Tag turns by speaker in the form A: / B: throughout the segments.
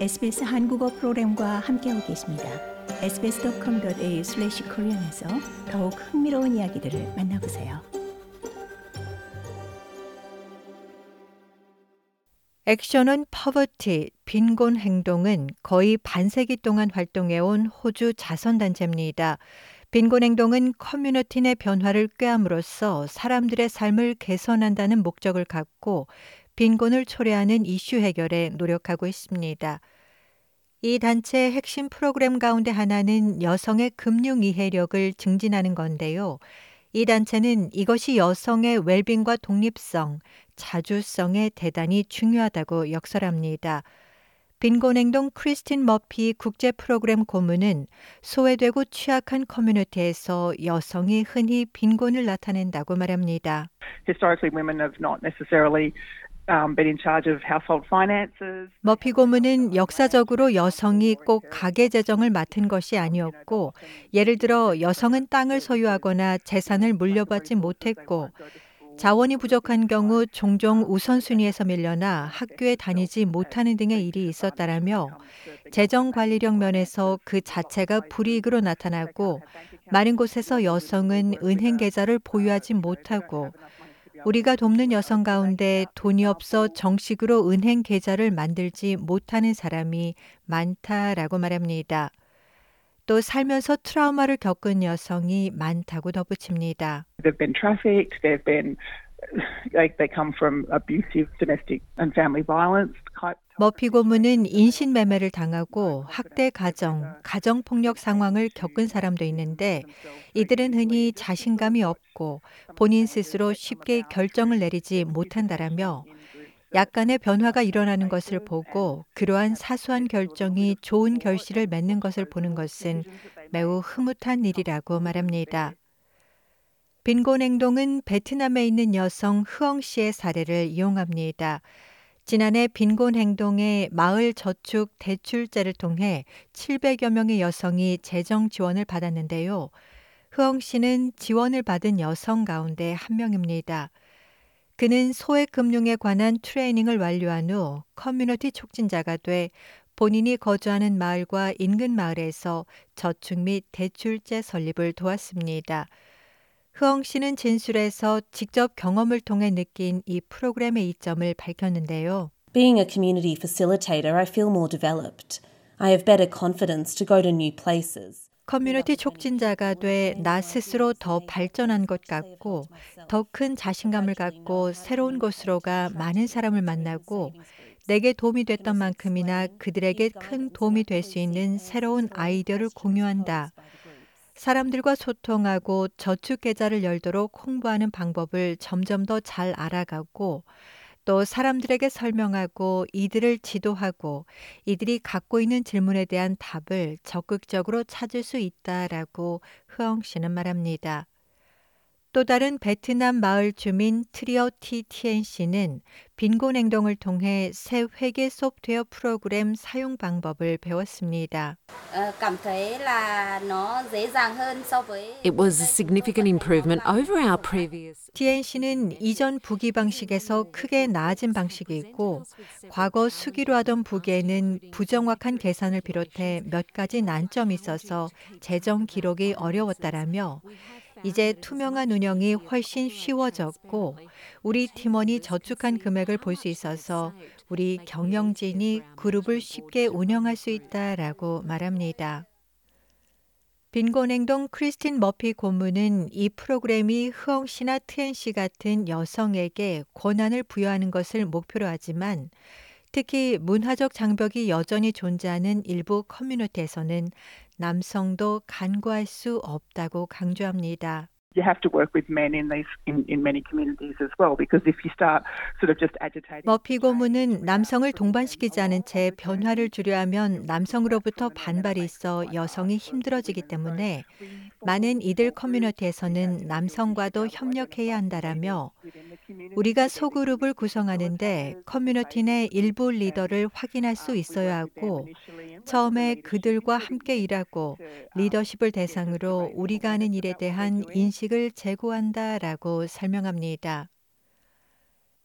A: SBS 한국어 프로그램과 함께하고 계십니다. sbs.com.au/korean에서 더욱 흥미로운 이야기들을 만나보세요.
B: Action on Poverty, 빈곤 행동은 거의 반세기 동안 활동해온 호주 자선단체입니다. 빈곤 행동은 커뮤니티 내 변화를 꾀함으로써 사람들의 삶을 개선한다는 목적을 갖고 빈곤을 초래하는 이슈 해결에 노력하고 있습니다. 이 단체의 핵심 프로그램 가운데 하나는 여성의 금융 이해력을 증진하는 건데요. 이 단체는 이것이 여성의 웰빙과 독립성, 자주성에 대단히 중요하다고 역설합니다. 빈곤행동 크리스틴 머피 국제 프로그램 고문은 소외되고 취약한 커뮤니티에서 여성이 흔히 빈곤을 나타낸다고 말합니다.
C: Historically, women have not necessarily um, been in charge of household finances.
B: 머피 고문은 역사적으로 여성이 꼭 가계 재정을 맡은 것이 아니었고, 예를 들어 여성은 땅을 소유하거나 재산을 물려받지 못했고, 자원이 부족한 경우 종종 우선순위에서 밀려나 학교에 다니지 못하는 등의 일이 있었다라며 재정 관리력 면에서 그 자체가 불이익으로 나타나고 많은 곳에서 여성은 은행 계좌를 보유하지 못하고 우리가 돕는 여성 가운데 돈이 없어 정식으로 은행 계좌를 만들지 못하는 사람이 많다라고 말합니다. 또 살면서 트라우마를 겪은 여성이 많다고 덧붙입니다.
C: Like they come from abusive domestic and family violence.
B: 머피 고문은 인신매매를 당하고 학대 가정, 가정폭력 상황을 겪은 사람도 있는데 이들은 흔히 자신감이 없고 본인 스스로 쉽게 결정을 내리지 못한다라며 약간의 변화가 일어나는 것을 보고 그러한 사소한 결정이 좋은 결실을 맺는 것을 보는 것은 매우 흐뭇한 일이라고 말합니다. 빈곤 행동은 베트남에 있는 여성 흐엉 씨의 사례를 이용합니다. 지난해 빈곤 행동의 마을 저축 대출제를 통해 700여 명의 여성이 재정 지원을 받았는데요. 흐엉 씨는 지원을 받은 여성 가운데 한 명입니다. 그는 소액 금융에 관한 트레이닝을 완료한 후 커뮤니티 촉진자가 돼 본인이 거주하는 마을과 인근 마을에서 저축 및 대출제 설립을 도왔습니다. 흐엉 씨는 진술에서 직접 경험을 통해 느낀 이 프로그램의 이점을 밝혔는데요.
D: Being a community facilitator, I feel more developed. I have better confidence to go to new places.
B: 커뮤니티 촉진자가 돼 나 스스로 더 발전한 것 같고 더 큰 자신감을 갖고 새로운 곳으로 가 많은 사람을 만나고 내게 도움이 됐던 만큼이나 그들에게 큰 도움이 될 수 있는 새로운 아이디어를 공유한다. 사람들과 소통하고 저축 계좌를 열도록 홍보하는 방법을 점점 더 잘 알아가고 또 사람들에게 설명하고 이들을 지도하고 이들이 갖고 있는 질문에 대한 답을 적극적으로 찾을 수 있다라고 흐엉 씨는 말합니다. 또 다른 베트남 마을 주민 트리어 TTN 씨는 빈곤 행동을 통해 새 회계 소프트웨어 프로그램 사용 방법을 배웠습니다.
E: It was a significant improvement over our previous.
B: TN 씨는 이전 부기 방식에서 크게 나아진 방식이 있고 과거 수기로 하던 부기에는 부정확한 계산을 비롯해 몇 가지 난점이 있어서 재정 기록이 어려웠다라며 이제 투명한 운영이 훨씬 쉬워졌고 우리 팀원이 저축한 금액을 볼 수 있어서 우리 경영진이 그룹을 쉽게 운영할 수 있다라고 말합니다. 빈곤행동 크리스틴 머피 고문은 이 프로그램이 흐엉 씨나 트엔 씨 같은 여성에게 권한을 부여하는 것을 목표로 하지만 특히 문화적 장벽이 여전히 존재하는 일부 커뮤니티에서는 남성도 간과할 수 없다고 강조합니다.
C: You have to work with men in these in, in many communities as well because if you start sort of just agitating
B: 머피 고문은 남성을 동반시키지 않은 채 변화를 주려 하면 남성으로부터 반발이 있어 여성이 힘들어지기 때문에 많은 이들 커뮤니티에서는 남성과도 협력해야 한다라며 우리가 소그룹을 구성하는데 커뮤니티 내 일부 리더를 확인할 수 있어야 하고 처음에 그들과 함께 일하고 리더십을 대상으로 우리가 하는 일에 대한 인식을 제고한다라고 설명합니다.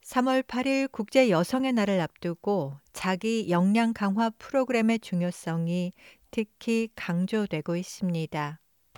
B: 3월 8일 국제 여성의 날을 앞두고 자기 역량 강화 프로그램의 중요성이 특히 강조되고 있습니다.